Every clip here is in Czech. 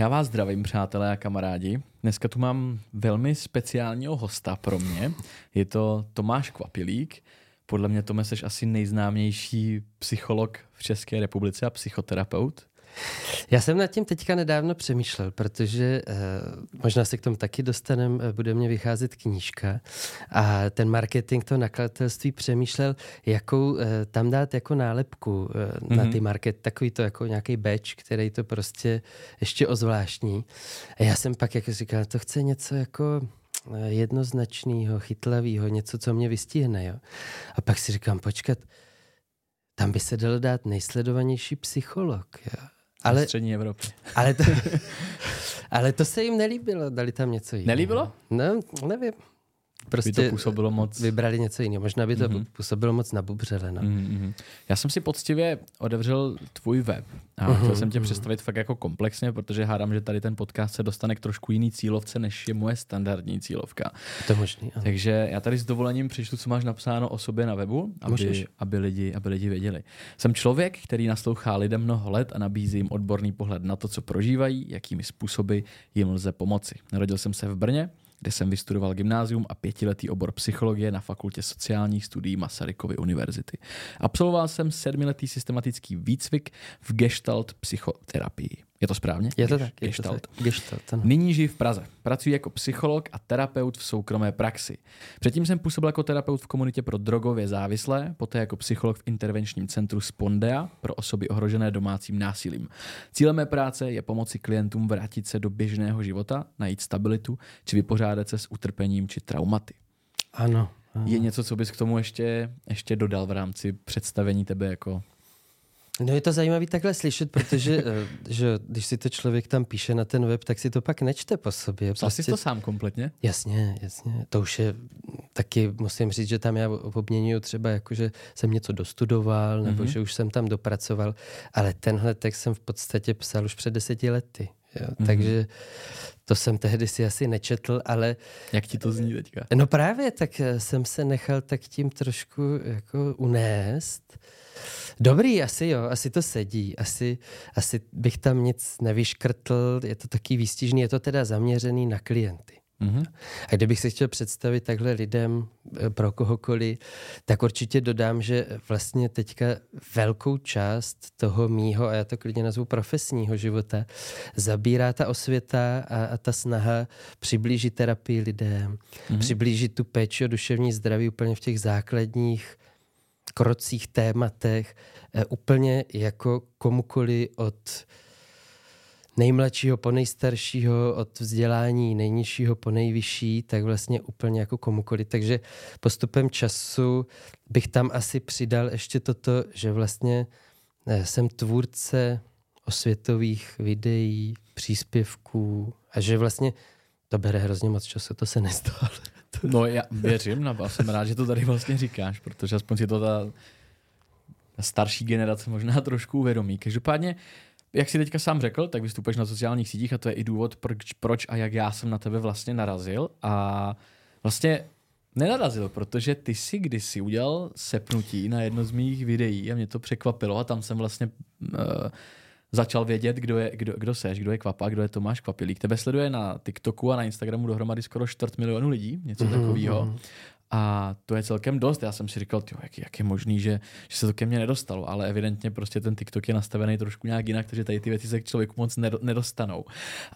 Já vás zdravím, přátelé a kamarádi. Dneska tu mám velmi speciálního hosta pro mě. Je to Tomáš Kvapilík. Podle mě, Tome, jsi asi nejznámější psycholog v České republice a psychoterapeut. Já jsem nad tím teďka nedávno přemýšlel, protože eh, možná se k tomu taky dostaneme, eh, bude mě vycházet knížka a ten marketing toho nakladatelství přemýšlel, jakou eh, tam dát jako nálepku eh, mm-hmm. na mhm. ty market, takový to jako nějaký badge, který to prostě ještě ozvláštní. A já jsem pak jako říkal, to chce něco jako jednoznačného, chytlavého, něco, co mě vystihne. Jo? A pak si říkám, počkat, tam by se dalo dát nejsledovanější psycholog. Jo? Ale, střední Evropy. Ale to, ale to se jim nelíbilo, dali tam něco jiného. Nelíbilo? No, nevím. Prostě by to působilo moc... Vybrali něco jiného. Možná by to mm-hmm. působilo moc nabubřele. No. Mm-hmm. Já jsem si poctivě otevřel tvůj web a mm-hmm. chtěl jsem tě představit fakt jako komplexně, protože hádám, že tady ten podcast se dostane k trošku jiný cílovce, než je moje standardní cílovka. To možný. Ano. Takže já tady s dovolením přečtu, co máš napsáno o sobě na webu, aby, aby, lidi, aby lidi věděli. Jsem člověk, který naslouchá lidem mnoho let a nabízí jim odborný pohled na to, co prožívají, jakými způsoby jim lze pomoci. Narodil jsem se v Brně, kde jsem vystudoval gymnázium a pětiletý obor psychologie na fakultě sociálních studií Masarykovy univerzity. Absolvoval jsem sedmiletý systematický výcvik v gestalt psychoterapii. Je to správně? Je to tak. Gestalt. Je to tak. Gestalt ano. Nyní žiji v Praze. Pracuji jako psycholog a terapeut v soukromé praxi. Předtím jsem působil jako terapeut v komunitě pro drogově závislé, poté jako psycholog v intervenčním centru Spondea pro osoby ohrožené domácím násilím. Cílem mé práce je pomoci klientům vrátit se do běžného života, najít stabilitu či vypořádat se s utrpením či traumaty. Ano. ano. Je něco, co bys k tomu ještě, ještě dodal v rámci představení tebe jako No je to zajímavé takhle slyšet, protože eh, že když si to člověk tam píše na ten web, tak si to pak nečte po sobě. Psal prostě... jsi to sám kompletně? Jasně, jasně. To už je taky, musím říct, že tam já obměňuju třeba jako, že jsem něco dostudoval, nebo mm-hmm. že už jsem tam dopracoval, ale tenhle text jsem v podstatě psal už před deseti lety. Jo, mm-hmm. Takže to jsem tehdy si asi nečetl, ale... Jak ti to zní teďka? No právě, tak eh, jsem se nechal tak tím trošku jako unést. Dobrý, asi jo, asi to sedí, asi, asi bych tam nic nevyškrtl, je to taky výstižný, je to teda zaměřený na klienty. Mm-hmm. A kdybych se chtěl představit takhle lidem eh, pro kohokoliv, tak určitě dodám, že vlastně teďka velkou část toho mýho, a já to klidně nazvu profesního života, zabírá ta osvěta a, a ta snaha přiblížit terapii lidem, mm-hmm. přiblížit tu péči o duševní zdraví úplně v těch základních krocích, tématech, eh, úplně jako komukoli od nejmladšího po nejstaršího, od vzdělání nejnižšího po nejvyšší, tak vlastně úplně jako komukoli. Takže postupem času bych tam asi přidal ještě toto, že vlastně eh, jsem tvůrce osvětových videí, příspěvků a že vlastně to bere hrozně moc času, to se nestalo. No já věřím na vás, jsem rád, že to tady vlastně říkáš, protože aspoň si to ta, ta starší generace možná trošku uvědomí. Každopádně, jak si teďka sám řekl, tak vystupuješ na sociálních sítích a to je i důvod, proč, proč a jak já jsem na tebe vlastně narazil. A vlastně nenarazil, protože ty si kdysi udělal sepnutí na jedno z mých videí a mě to překvapilo a tam jsem vlastně uh, začal vědět, kdo, je, kdo, kdo seš, kdo je Kvapa, kdo je Tomáš Kvapilík. Tebe sleduje na TikToku a na Instagramu dohromady skoro čtvrt milionu lidí, něco mm-hmm. takového. A to je celkem dost. Já jsem si říkal, tyjo, jak, jak je možný, že, že se to ke mně nedostalo, ale evidentně prostě ten TikTok je nastavený trošku nějak jinak, takže tady ty věci se k člověku moc nedostanou.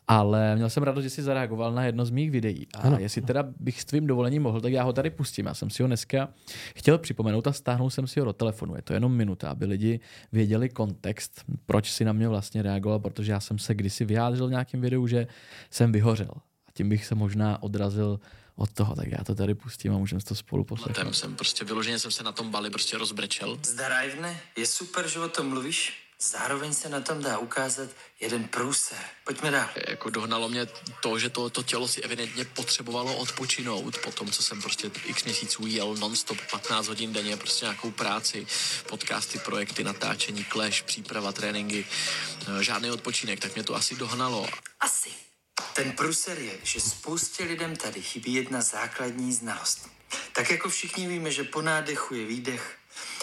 Ale měl jsem radost, že jsi zareagoval na jedno z mých videí. A ano. jestli teda bych s tvým dovolením mohl, tak já ho tady pustím. Já jsem si ho dneska chtěl připomenout a stáhnul jsem si ho do telefonu. Je to jenom minuta, aby lidi věděli kontext, proč si na mě vlastně reagoval, protože já jsem se kdysi vyjádřil v nějakém videu, že jsem vyhořel. A tím bych se možná odrazil od toho, tak já to tady pustím a můžeme to spolu poslechnout. jsem prostě vyloženě jsem se na tom bali prostě rozbrečel. Zdarajvne, je super, že o tom mluvíš. Zároveň se na tom dá ukázat jeden průser. Pojďme dál. Jako dohnalo mě to, že to, to tělo si evidentně potřebovalo odpočinout po tom, co jsem prostě x měsíců jel nonstop 15 hodin denně, prostě nějakou práci, podcasty, projekty, natáčení, clash, příprava, tréninky, eh, žádný odpočinek, tak mě to asi dohnalo. Asi. Ten pruser je, že spoustě lidem tady chybí jedna základní znalost. Tak jako všichni víme, že po nádechu je výdech,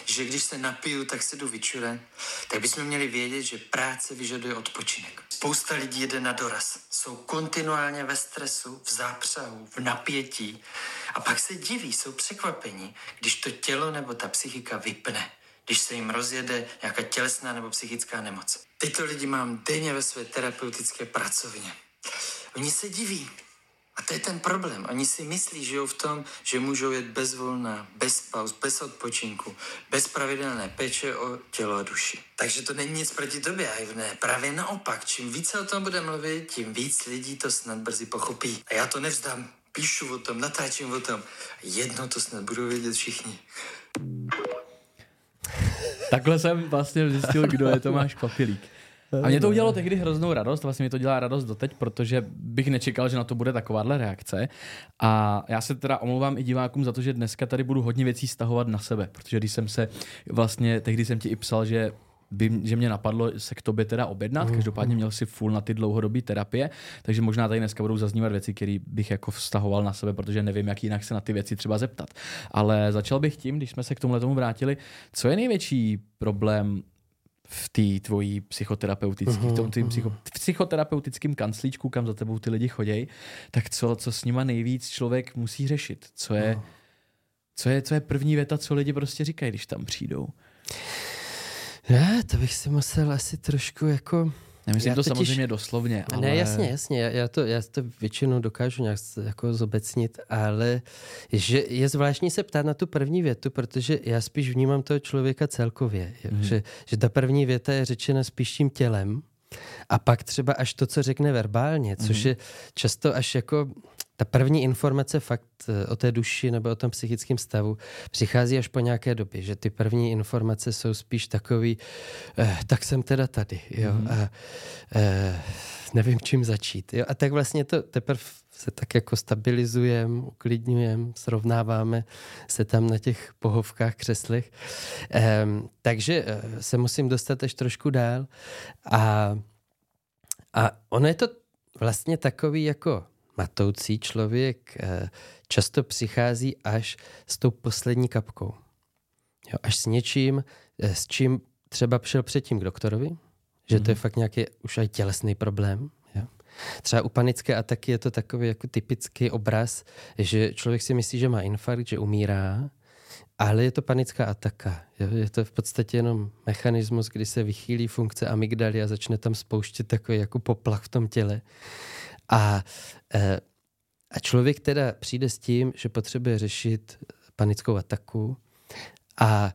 že když se napiju, tak se jdu vyčurat, tak bychom měli vědět, že práce vyžaduje odpočinek. Spousta lidí jede na doraz. Jsou kontinuálně ve stresu, v zápřahu, v napětí a pak se diví, jsou překvapení, když to tělo nebo ta psychika vypne když se jim rozjede nějaká tělesná nebo psychická nemoc. Tyto lidi mám denně ve své terapeutické pracovně. Oni se diví. A to je ten problém. Oni si myslí, že v tom, že můžou jet bezvolná, bez pauz, bez odpočinku, bez pravidelné péče o tělo a duši. Takže to není nic proti tobě, ne. Právě naopak, čím více o tom bude mluvit, tím víc lidí to snad brzy pochopí. A já to nevzdám. Píšu o tom, natáčím o tom. Jedno to snad budou vědět všichni. Takhle jsem vlastně zjistil, kdo je Tomáš Papilík. A mě to udělalo tehdy hroznou radost, vlastně mi to dělá radost doteď, protože bych nečekal, že na to bude takováhle reakce. A já se teda omlouvám i divákům za to, že dneska tady budu hodně věcí stahovat na sebe, protože když jsem se vlastně, tehdy jsem ti i psal, že by, že mě napadlo se k tobě teda objednat. Mm. Každopádně měl si full na ty dlouhodobé terapie, takže možná tady dneska budou zaznívat věci, které bych jako vztahoval na sebe, protože nevím, jak jinak se na ty věci třeba zeptat. Ale začal bych tím, když jsme se k tomuhle tomu vrátili, co je největší problém v té tvojí psychoterapeutický, v tom tvým psycho, psychoterapeutickým kanclíčku, kam za tebou ty lidi chodějí, tak co, co s nima nejvíc člověk musí řešit? Co je, no. co je, co je první věta, co lidi prostě říkají, když tam přijdou? Ne, to bych si musel asi trošku jako... Nemyslím já to totiž... samozřejmě doslovně, ale... Ne, jasně, jasně, já, já, to, já to většinou dokážu nějak jako zobecnit, ale že je zvláštní se ptát na tu první větu, protože já spíš vnímám toho člověka celkově, mm. že, že ta první věta je řečena spíš tím tělem a pak třeba až to, co řekne verbálně, což mm. je často až jako ta první informace fakt eh, o té duši nebo o tom psychickém stavu přichází až po nějaké době, že ty první informace jsou spíš takový, eh, tak jsem teda tady, jo, mm. a eh, nevím, čím začít, jo, a tak vlastně to teprve se tak jako stabilizujeme, uklidňujeme, srovnáváme se tam na těch pohovkách, křeslech. Ehm, takže eh, se musím dostat až trošku dál a, a ono je to vlastně takový jako matoucí člověk eh, často přichází až s tou poslední kapkou. Jo, až s něčím, eh, s čím třeba přišel předtím k doktorovi, že mm-hmm. to je mhm. fakt nějaký už aj tělesný problém. Jo. Třeba u panické ataky je to takový jako typický obraz, že člověk si myslí, že má infarkt, že umírá, ale je to panická ataka. Jo? Je to v podstatě jenom mechanismus, kdy se vychýlí funkce amygdaly a začne tam spouštět takový jako poplach v tom těle. A, eh, a člověk teda přijde s tím, že potřebuje řešit panickou ataku a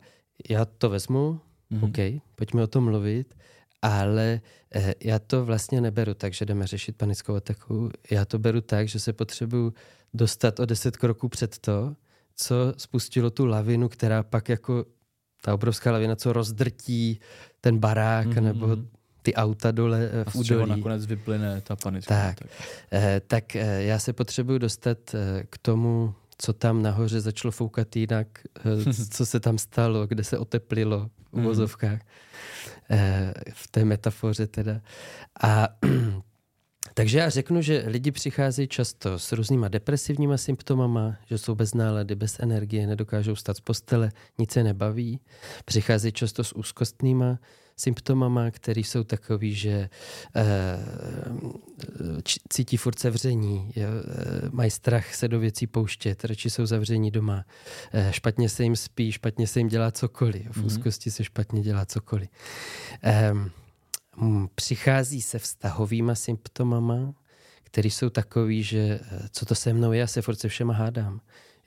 já to vezmu, mm-hmm. OK, pojďme o tom mluvit, ale eh, já to vlastně neberu tak, že jdeme řešit panickou ataku. Já to beru tak, že se potřebuju dostat o deset kroků před to, co spustilo tu lavinu, která pak jako ta obrovská lavina, co rozdrtí ten barák mm-hmm. nebo ty auta dole eh, v A z čeho nakonec vyplyne ta panická. Tak, tak. Eh, tak eh, já se potřebuji dostat eh, k tomu, co tam nahoře začalo foukat jinak, co se tam stalo, kde se oteplilo v uvozovkách, eh, v té metafoře teda. A takže já řeknu, že lidi přicházejí často s různýma depresivníma symptomama, že jsou bez nálady, bez energie, nedokážou stát z postele, nic se nebaví. Přicházejí často s úzkostnýma symptomama, které jsou takový, že e, cítí furt sevření, je, e, mají strach se do věcí pouštět, radši jsou zavření doma, e, špatně se jim spí, špatně se jim dělá cokoliv, v mhm. úzkosti se špatně dělá cokoliv. E, přichází se vztahovýma symptomama, které jsou takový, že co to se mnou je, já se furt se všema hádám.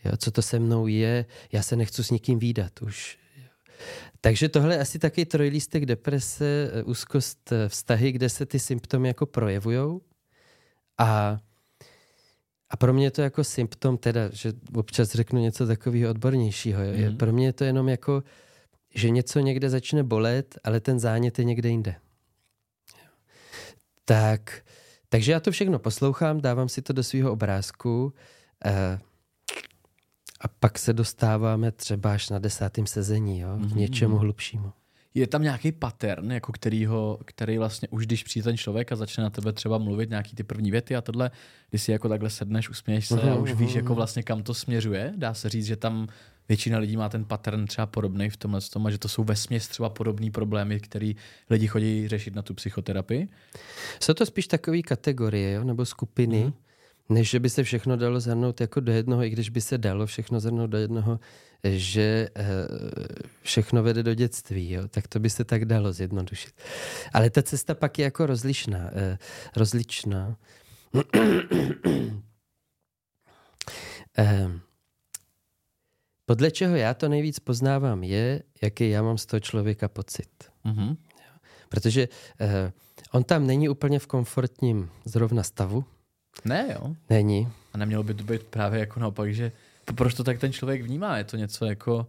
Jo, co to se mnou je, já se nechci s nikým výdat už. Takže tohle je asi taky trojlístek deprese, eh, úzkost eh, vztahy, kde se ty symptomy jako projevujou. A, a pro mě je to jako symptom, teda, že občas řeknu něco takového odbornějšího. Jo. Mm. Pro mě je to jenom jako, že něco někde začne bolet, ale ten zánět je někde jinde. Tak, takže já to všechno poslouchám, dávám si to do svého obrázku. Uh, a pak se dostáváme třeba až na desátém sezení, jo, k mm-hmm. něčemu hlubšímu. Je tam nějaký pattern, jako kterýho, který vlastně už když přijde ten člověk a začne na tebe třeba mluvit nějaký ty první věty a tohle, když si jako takhle sedneš, usměješ se mm-hmm. a už víš mhm, jako mhm. vlastně kam to směřuje, dá se říct, že tam většina lidí má ten pattern třeba podobný v tomhle tom, a že to jsou vesměs třeba podobné problémy, které lidi chodí řešit na tu psychoterapii? Jsou to spíš takové kategorie jo? nebo skupiny, mm. Než že by se všechno dalo zhrnout jako do jednoho, i když by se dalo všechno zhrnout do jednoho, že e, všechno vede do dětství, jo? tak to by se tak dalo zjednodušit. Ale ta cesta pak je jako rozlišná. E, rozličná. e, podle čeho já to nejvíc poznávám je, jaký já mám z toho člověka pocit. Mm-hmm. Protože eh, on tam není úplně v komfortním zrovna stavu. Ne, jo. Není. A nemělo by to být právě jako naopak, že proč to tak ten člověk vnímá? Je to něco jako...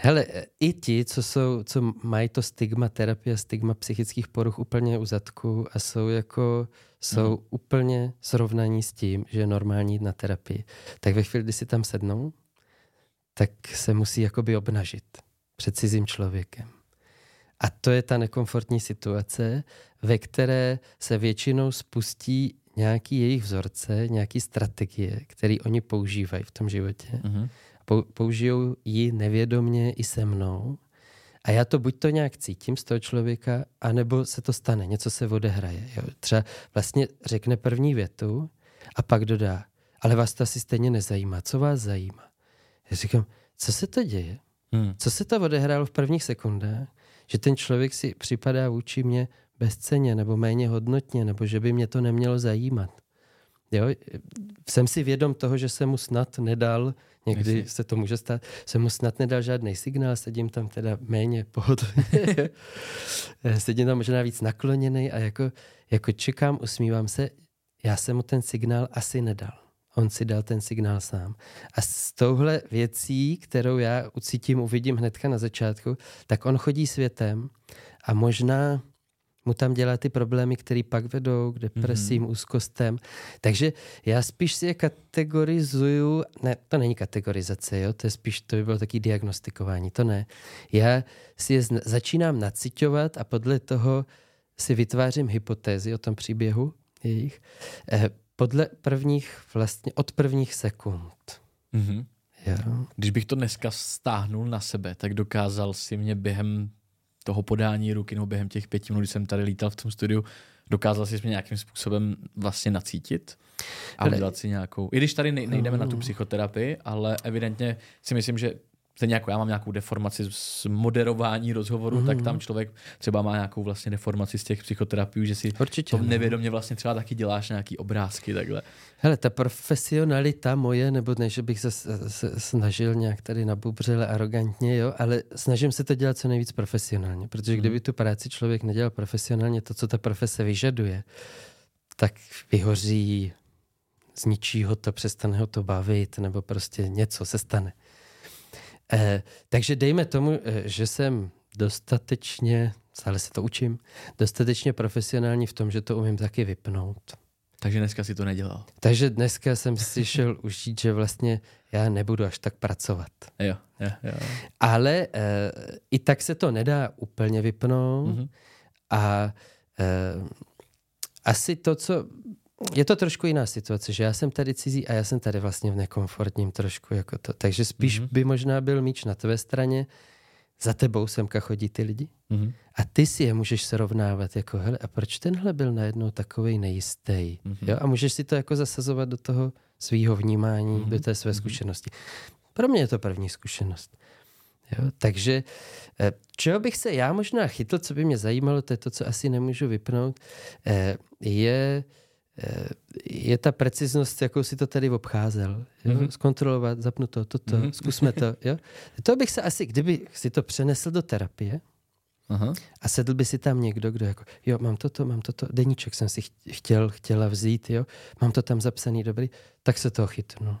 Hele, i ti, co, jsou, co mají to stigma terapie, stigma psychických poruch úplně u zadku a jsou jako jsou hmm. úplně srovnaní s tím, že je normální jít na terapii. Tak ve chvíli, kdy si tam sednou, tak se musí jakoby obnažit před cizím člověkem. A to je ta nekomfortní situace, ve které se většinou spustí nějaký jejich vzorce, nějaký strategie, které oni používají v tom životě. Mm-hmm. Použijou ji nevědomně i se mnou. A já to buď to nějak cítím z toho člověka, anebo se to stane, něco se odehraje. Jo. Třeba vlastně řekne první větu a pak dodá, ale vás to asi stejně nezajímá. Co vás zajímá? Já říkám, co se to děje? Hmm. Co se to odehrálo v prvních sekundách? Že ten člověk si připadá vůči mě bezceně nebo méně hodnotně, nebo že by mě to nemělo zajímat. Jo? Jsem si vědom toho, že se mu snad nedal, někdy Myslím. se to může stát, se mu snad nedal žádný signál, sedím tam teda méně pohodlně, sedím tam možná víc nakloněný a jako, jako čekám, usmívám se, já jsem mu ten signál asi nedal. On si dal ten signál sám. A s touhle věcí, kterou já ucítím, uvidím hnedka na začátku, tak on chodí světem a možná mu tam dělá ty problémy, které pak vedou k depresím, mm-hmm. úzkostem. Takže já spíš si je kategorizuju, ne, to není kategorizace, jo, to je spíš, to by bylo taky diagnostikování, to ne. Já si je začínám naciťovat a podle toho si vytvářím hypotézy o tom příběhu jejich. Eh, podle prvních, vlastně od prvních sekund. Mm-hmm. Jo. Když bych to dneska stáhnul na sebe, tak dokázal si mě během toho podání ruky nebo během těch pěti minut, kdy jsem tady lítal v tom studiu, dokázal si mě nějakým způsobem vlastně nacítit a udělat si nějakou... I když tady nejdeme na tu psychoterapii, ale evidentně si myslím, že stejně jako já mám nějakou deformaci z moderování rozhovoru, mm-hmm. tak mhm. tam člověk třeba má nějakou vlastně deformaci z těch psychoterapií, že si Určitě, to no. nevědomě vlastně třeba taky děláš nějaký obrázky takhle. Hele, ta profesionalita moje, nebo ne, že bych se, se snažil nějak tady nabubřele arrogantně, jo, ale snažím se to dělat co nejvíc profesionálně, protože kdyby mhm. tu práci člověk nedělal profesionálně, to, co ta profese vyžaduje, tak vyhoří, zničí ho to, přestane ho to bavit, nebo prostě něco se stane. Eh, takže dejme tomu, eh, že jsem dostatečně, stále se to učím, dostatečně profesionální v tom, že to umím taky vypnout. Takže dneska si to nedělal. Takže dneska jsem si šel užít, že vlastně já nebudu až tak pracovat. Jo, jo, jo. Ale eh, i tak se to nedá úplně vypnout. Mm-hmm. A eh, asi to, co je to trošku jiná situace, že já jsem tady cizí a já jsem tady vlastně v nekomfortním trošku jako to. Takže spíš mm-hmm. by možná byl míč na tvé straně, za tebou semka chodí ty lidi mm-hmm. a ty si je můžeš srovnávat jako, hele, a proč tenhle byl najednou takový nejistý? Mm-hmm. Jo? A můžeš si to jako zasazovat do toho svého vnímání, mm-hmm. do té své mm-hmm. zkušenosti. Pro mě je to první zkušenost. Jo? Takže eh, čeho bych se já možná chytl, co by mě zajímalo, to je to, co asi nemůžu vypnout, eh, je je ta preciznost, jakou si to tady obcházel. Jo? Mm-hmm. Zkontrolovat, zapnu to, toto, mm-hmm. zkusme to. Jo? To bych se asi, kdyby si to přenesl do terapie Aha. a sedl by si tam někdo, kdo jako, jo, mám toto, mám toto, deníček jsem si chtěl, chtěla vzít, jo, mám to tam zapsaný, dobrý, tak se toho chytnu.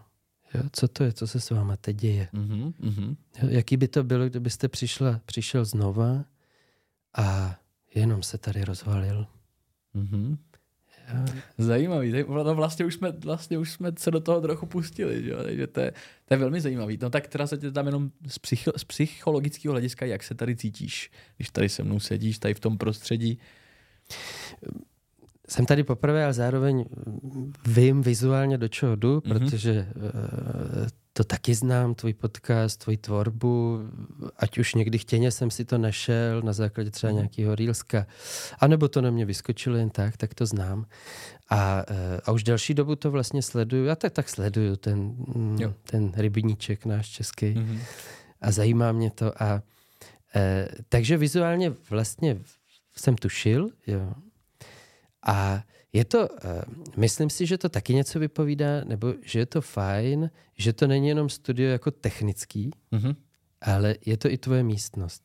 Jo? Co to je, co se s váma teď děje? Mm-hmm. Jo? Jaký by to bylo, kdybyste přišla, přišel znova a jenom se tady rozvalil? Mm-hmm. Zajímavý. No vlastně už, jsme, vlastně už jsme se do toho trochu pustili, že? takže to je, to je velmi zajímavý. No tak teda se tě tam jenom z, psycho, z psychologického hlediska, jak se tady cítíš, když tady se mnou sedíš, tady v tom prostředí? Jsem tady poprvé, ale zároveň vím vizuálně, do čeho jdu, mm-hmm. protože uh, to taky znám, tvůj podcast, tvoji tvorbu, ať už někdy chtěně jsem si to našel na základě třeba mm. nějakého reelska, anebo to na mě vyskočilo jen tak, tak to znám. A, eh, a už další dobu to vlastně sleduju, já tak, tak sleduju ten, mm, ten rybníček náš český mm-hmm. a zajímá mě to a e, takže vizuálně vlastně jsem tušil, jo. A je to, uh, myslím si, že to taky něco vypovídá, nebo že je to fajn, že to není jenom studio jako technický, mm-hmm. ale je to i tvoje místnost.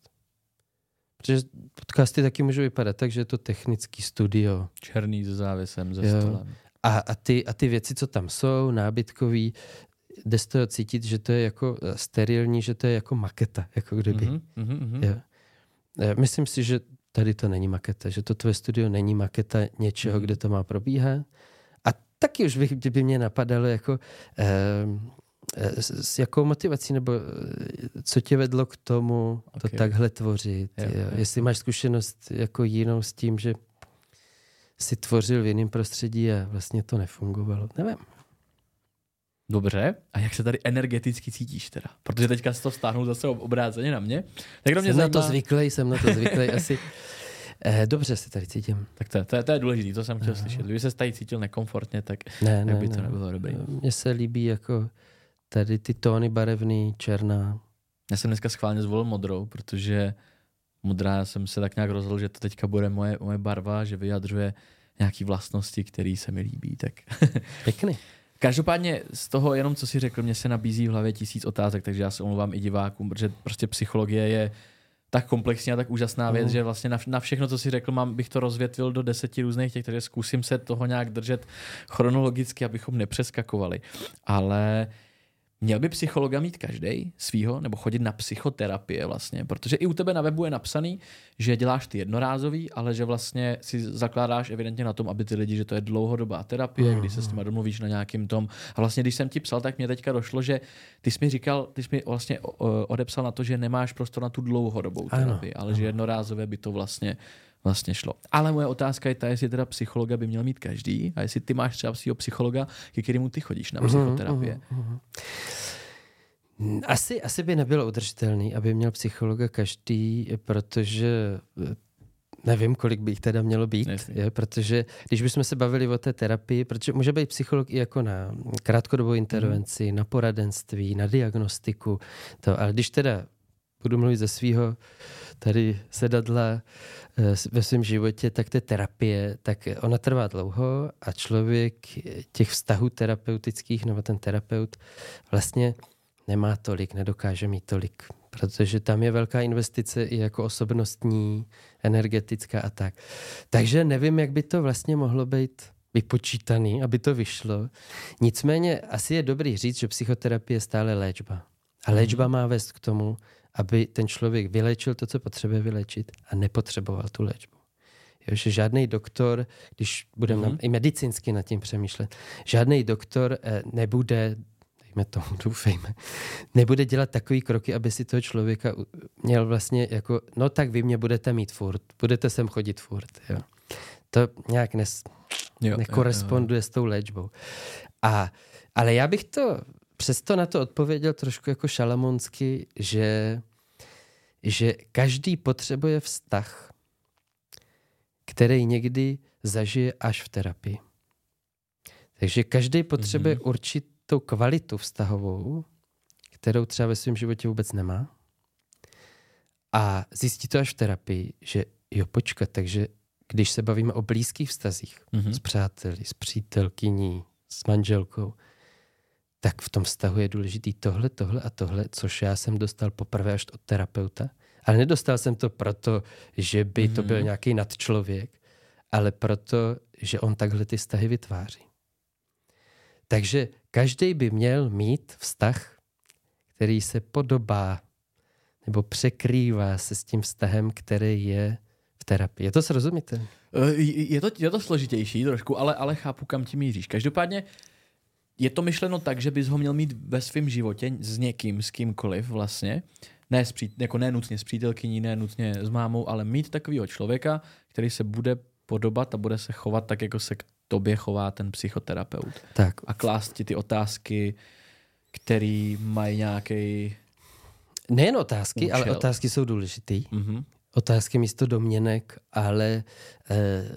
Protože podcasty taky můžou vypadat tak, že je to technický studio. Černý se závěsem, ze jo. stolem. A, a, ty, a ty věci, co tam jsou, nábytkový, jde z toho cítit, že to je jako eh, sterilní, že to je jako maketa, jako kdyby. Mm-hmm, mm-hmm. Jo. Eh, myslím si, že tady to není maketa, že to tvoje studio není maketa něčeho, mm. kde to má probíhat. A taky už by, by mě napadalo, jako, eh, s, s jakou motivací, nebo eh, co tě vedlo k tomu okay. to takhle tvořit. Jo, jo. Jestli máš zkušenost jako jinou s tím, že si tvořil v jiném prostředí a vlastně to nefungovalo. Nevím. Dobře, a jak se tady energeticky cítíš teda? Protože teďka se to stáhnul zase obráceně na mě. Tak mě jsem zajímá... na to zvyklý, jsem na to zvyklý asi. Eh, dobře se tady cítím. Tak to, to, je, to je důležité, to jsem chtěl Aha. slyšet. Kdyby se tady cítil nekomfortně, tak, ne, tak by ne, to ne. nebylo dobré. Mně se líbí jako tady ty tóny barevný, černá. Já jsem dneska schválně zvolil modrou, protože modrá jsem se tak nějak rozhodl, že to teďka bude moje, moje barva, že vyjadřuje nějaké vlastnosti, které se mi líbí. Tak. Pěkný. Každopádně z toho jenom, co si řekl, mě se nabízí v hlavě tisíc otázek, takže já se omlouvám i divákům, protože prostě psychologie je tak komplexní a tak úžasná věc, uh. že vlastně na, na všechno, co si řekl, mám, bych to rozvětvil do deseti různých těch, takže zkusím se toho nějak držet chronologicky, abychom nepřeskakovali. Ale Měl by psychologa mít každý svýho, nebo chodit na psychoterapie vlastně, protože i u tebe na webu je napsaný, že děláš ty jednorázový, ale že vlastně si zakládáš evidentně na tom, aby ty lidi, že to je dlouhodobá terapie, mm. když se s nimi domluvíš na nějakým tom. A vlastně, když jsem ti psal, tak mě teďka došlo, že ty jsi mi říkal, ty jsi mi vlastně odepsal na to, že nemáš prostor na tu dlouhodobou terapii, ano, ale ano. že jednorázové by to vlastně vlastně šlo. Ale moje otázka je ta, jestli teda psychologa by měl mít každý a jestli ty máš třeba svého psychologa, ke kterému ty chodíš na mhm, psychoterapie. Uh-huh, uh-huh. Asi, asi by nebylo udržitelný, aby měl psychologa každý, protože eh, nevím, kolik by jich teda mělo být, je, protože když bychom se bavili o té terapii, protože může být psycholog i jako na krátkodobou intervenci, mm. na poradenství, na diagnostiku, to, ale když teda budu mluvit ze svého tady sedadla eh, ve svém životě, tak to je terapie, tak ona trvá dlouho a člověk těch vztahů terapeutických, nebo ten terapeut vlastně nemá tolik, nedokáže mít tolik, protože tam je velká investice i jako osobnostní, energetická a tak. Takže nevím, jak by to vlastně mohlo být vypočítaný, aby to vyšlo. Nicméně asi je dobrý říct, že psychoterapie je stále léčba. A léčba mhm. má vést k tomu, aby ten člověk vylečil to, co potřebuje vylečit a nepotřeboval tu léčbu. Jo, že žádný doktor, když budeme mm-hmm. i medicínsky nad tím přemýšlet, žádný doktor eh, nebude, dejme tomu, doufejme, nebude dělat takový kroky, aby si toho člověka měl vlastně jako, no tak vy mě budete mít furt, budete sem chodit furt. Jo. To nějak nes, jo, nekoresponduje jo, jo. s tou léčbou. A, ale já bych to přesto na to odpověděl trošku jako šalamonsky, že, že každý potřebuje vztah, který někdy zažije až v terapii. Takže každý potřebuje mm-hmm. určitou kvalitu vztahovou, kterou třeba ve svém životě vůbec nemá. A zjistí to až v terapii, že jo, počkat, takže když se bavíme o blízkých vztazích mm-hmm. s přáteli, s přítelkyní, s manželkou, tak v tom vztahu je důležitý tohle, tohle a tohle, což já jsem dostal poprvé až od terapeuta. Ale nedostal jsem to proto, že by to byl mhm. nějaký nadčlověk, ale proto, že on takhle ty vztahy vytváří. Takže každý by měl mít vztah, který se podobá nebo překrývá se s tím vztahem, který je v terapii. Je to srozumitelné? Eh, je to, je to složitější trošku, ale, ale chápu, kam ti míříš. Každopádně je to myšleno tak, že bys ho měl mít ve svém životě s někým, s kýmkoliv vlastně, ne, s přít, jako ne nutně s přítelkyní, ne nutně s mámou, ale mít takového člověka, který se bude podobat a bude se chovat tak, jako se k tobě chová ten psychoterapeut. Tak. A klást ti ty otázky, který mají nějaký. Nejen otázky, Účel. ale otázky jsou důležitý. Mhm. Otázky místo domněnek, ale eh,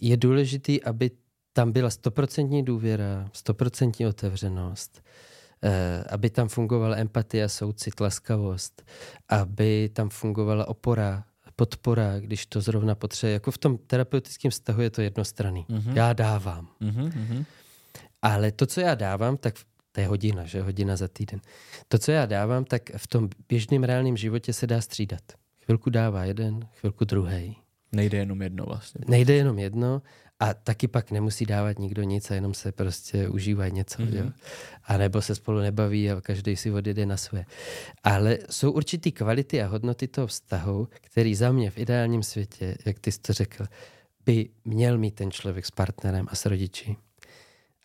je důležitý, aby tam byla stoprocentní důvěra, stoprocentní otevřenost, eh, aby tam fungovala empatie, soucit, laskavost, aby tam fungovala opora, podpora, když to zrovna potřebuje. Jako v tom terapeutickém vztahu je to jednostranný. Mhm. Já dávám. Mhm, mhm. Ale to, co já dávám, tak to je hodina, že? Hodina za týden. To, co já dávám, tak v tom běžném reálném životě se dá střídat. Chvilku dává jeden, chvilku druhý. Nejde jenom jedno vlastně. Nejde jenom jedno a taky pak nemusí dávat nikdo nic a jenom se prostě užívají něco. Mhm. Mm-hmm. Jo? A nebo se spolu nebaví a každý si odjede na své. Ale jsou určitý kvality a hodnoty toho vztahu, který za mě v ideálním světě, jak ty jsi to řekl, by měl mít ten člověk s partnerem a s rodiči.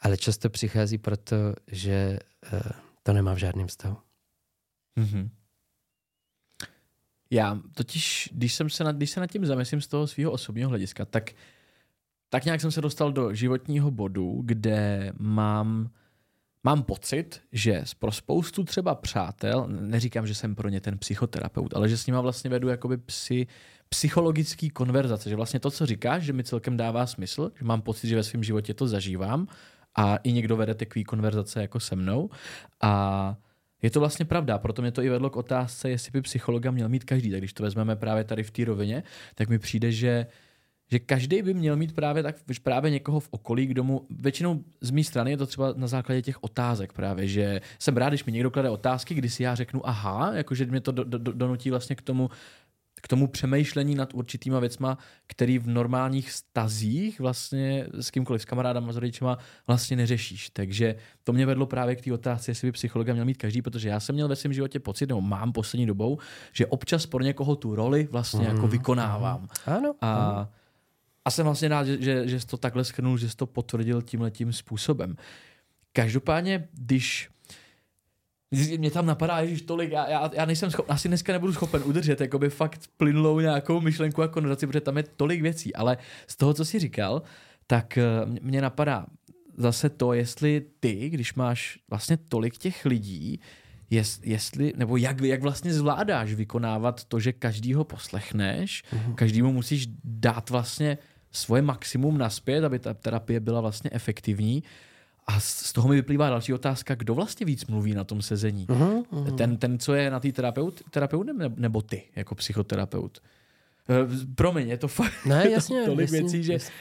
Ale často přichází proto, že uh, to nemá v žádném vztahu. Mhm. Já totiž, když, jsem se nad, když se nad tím zamyslím z toho svého osobního hlediska, tak, tak nějak jsem se dostal do životního bodu, kde mám, mám pocit, že pro spoustu třeba přátel, neříkám, že jsem pro ně ten psychoterapeut, ale že s nima vlastně vedu jakoby psy, psychologický konverzace, že vlastně to, co říkáš, že mi celkem dává smysl, že mám pocit, že ve svém životě to zažívám a i někdo vede takový konverzace jako se mnou a je to vlastně pravda, proto mě to i vedlo k otázce, jestli by psychologa měl mít každý. Tak když to vezmeme právě tady v té rovině, tak mi přijde, že že každý by měl mít právě tak právě někoho v okolí, kdo mu, většinou z mé strany je to třeba na základě těch otázek právě, že jsem rád, když mi někdo klade otázky, kdy si já řeknu aha, jakože mě to do, do, donutí vlastně k tomu, k tomu přemýšlení nad určitýma věcma, který v normálních stazích vlastně s kýmkoliv, s kamarádama, s rodičima vlastně neřešíš. Takže to mě vedlo právě k té otázce, jestli by psychologa měl mít každý, protože já jsem měl ve svém životě pocit, nebo mám poslední dobou, že občas pro někoho tu roli vlastně jako vykonávám. Ano. A, a jsem vlastně rád, že, že, že jsi to takhle schrnul, že jsi to potvrdil tímhletím způsobem. Každopádně, když mě tam napadá, že tolik, já, já, já nejsem schopen, asi dneska nebudu schopen udržet jakoby fakt plynulou nějakou myšlenku a konverzaci, protože tam je tolik věcí, ale z toho, co jsi říkal, tak eh, mě napadá zase to, jestli ty, když máš vlastně tolik těch lidí, jest, jestli, nebo jak, jak vlastně zvládáš vykonávat to, že každýho poslechneš, mm-hmm. každému musíš dát vlastně svoje maximum naspět, aby ta terapie byla vlastně efektivní. A z toho mi vyplývá další otázka, kdo vlastně víc mluví na tom sezení? Uh-huh, uh-huh. Ten, ten, co je na té terapeut, terapeut nebo ty jako psychoterapeut? Uh, promiň, je to fakt ne, je to jasně, tolik jasně, věcí, že... Jasně.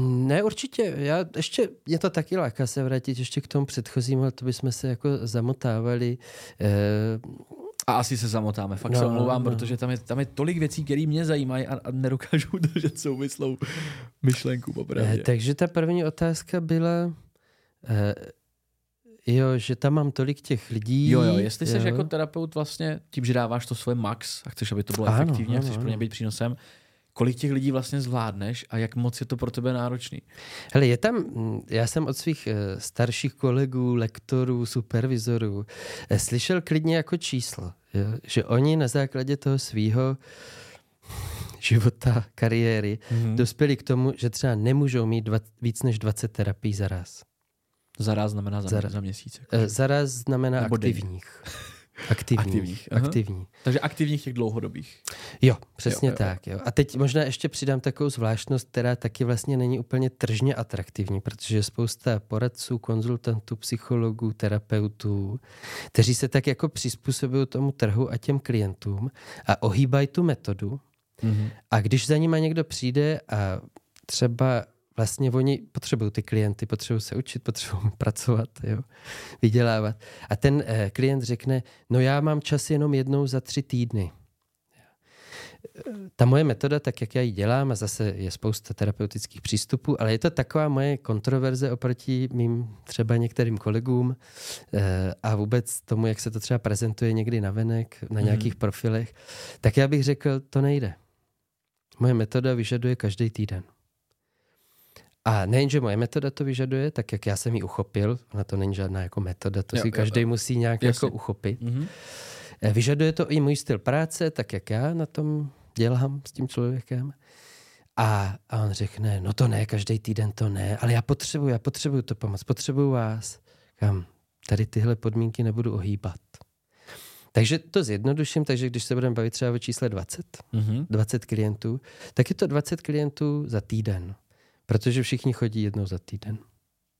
Ne, určitě. Já ještě, mě to taky láká se vrátit ještě k tomu předchozímu, ale to bychom se jako zamotávali. Eh, a asi se zamotáme, fakt no, se omlouvám, no. protože tam je, tam je tolik věcí, které mě zajímají a, a nedokážu držet souvislou myšlenku popravdě. Eh, takže ta první otázka byla, eh, jo, že tam mám tolik těch lidí. Jo, jo, jestli jsi jako terapeut vlastně tím, že dáváš to svoje max a chceš, aby to bylo ano, efektivní ano, a chceš ano. pro ně být přínosem, kolik těch lidí vlastně zvládneš a jak moc je to pro tebe náročný? Hele, je tam, já jsem od svých starších kolegů, lektorů, supervizorů slyšel klidně jako číslo, jo? že oni na základě toho svýho života, kariéry, mm-hmm. dospěli k tomu, že třeba nemůžou mít dva, víc než 20 terapií za raz. Za raz znamená za, za, za měsíc. Jako. Za raz znamená Nebo aktivních. Aktivních. aktivních. Aktivní. Takže aktivních těch dlouhodobých. Jo, přesně jo, jo, tak. Jo. A teď možná ještě přidám takovou zvláštnost, která taky vlastně není úplně tržně atraktivní, protože je spousta poradců, konzultantů, psychologů, terapeutů, kteří se tak jako přizpůsobují tomu trhu a těm klientům a ohýbají tu metodu. Mm-hmm. A když za nima někdo přijde a třeba vlastně oni potřebují ty klienty, potřebují se učit, potřebují pracovat, jo, vydělávat. A ten eh, klient řekne, no já mám čas jenom jednou za tři týdny. Ta moje metoda, tak jak já ji dělám, a zase je spousta terapeutických přístupů, ale je to taková moje kontroverze oproti mým třeba některým kolegům eh, a vůbec tomu, jak se to třeba prezentuje někdy na venek, na nějakých mm. profilech, tak já bych řekl, to nejde. Moje metoda vyžaduje každý týden. A nejenže moje metoda to vyžaduje, tak jak já jsem ji uchopil, ona to není žádná jako metoda, to jo, si každý jo, musí nějak jasně. jako uchopit. Mm-hmm. Vyžaduje to i můj styl práce, tak jak já na tom dělám s tím člověkem. A, a on řekne, no to ne, každý týden to ne, ale já potřebuji, já potřebuji to pomoc, potřebuji vás. Kam, tady tyhle podmínky nebudu ohýbat. Takže to zjednoduším, takže když se budeme bavit třeba o čísle 20, mm-hmm. 20 klientů, tak je to 20 klientů za týden, protože všichni chodí jednou za týden.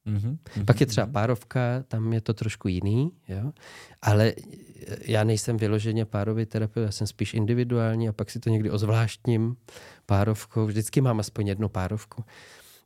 Mm-hmm. Pak je třeba párovka, tam je to trošku jiný, jo? ale já nejsem vyloženě párový terapeut, já jsem spíš individuální a pak si to někdy ozvláštním párovkou, vždycky mám aspoň jednu párovku.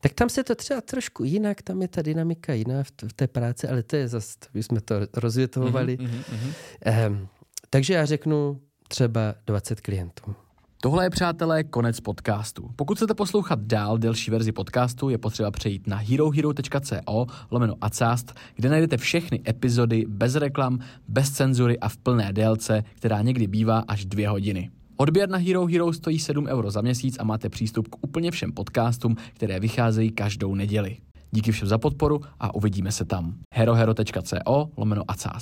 Tak tam se to třeba trošku jinak, tam je ta dynamika jiná v, v té práci, ale to je zase, my jsme to rozvětovali. Mm-hmm, mm-hmm. Um, takže já řeknu třeba 20 klientů. Tohle je, přátelé, konec podcastu. Pokud chcete poslouchat dál delší verzi podcastu, je potřeba přejít na herohero.co lomeno acast, kde najdete všechny epizody bez reklam, bez cenzury a v plné délce, která někdy bývá až dvě hodiny. Odběr na Hero Hero stojí 7 euro za měsíc a máte přístup k úplně všem podcastům, které vycházejí každou neděli. Díky všem za podporu a uvidíme se tam. herohero.co lomeno acast.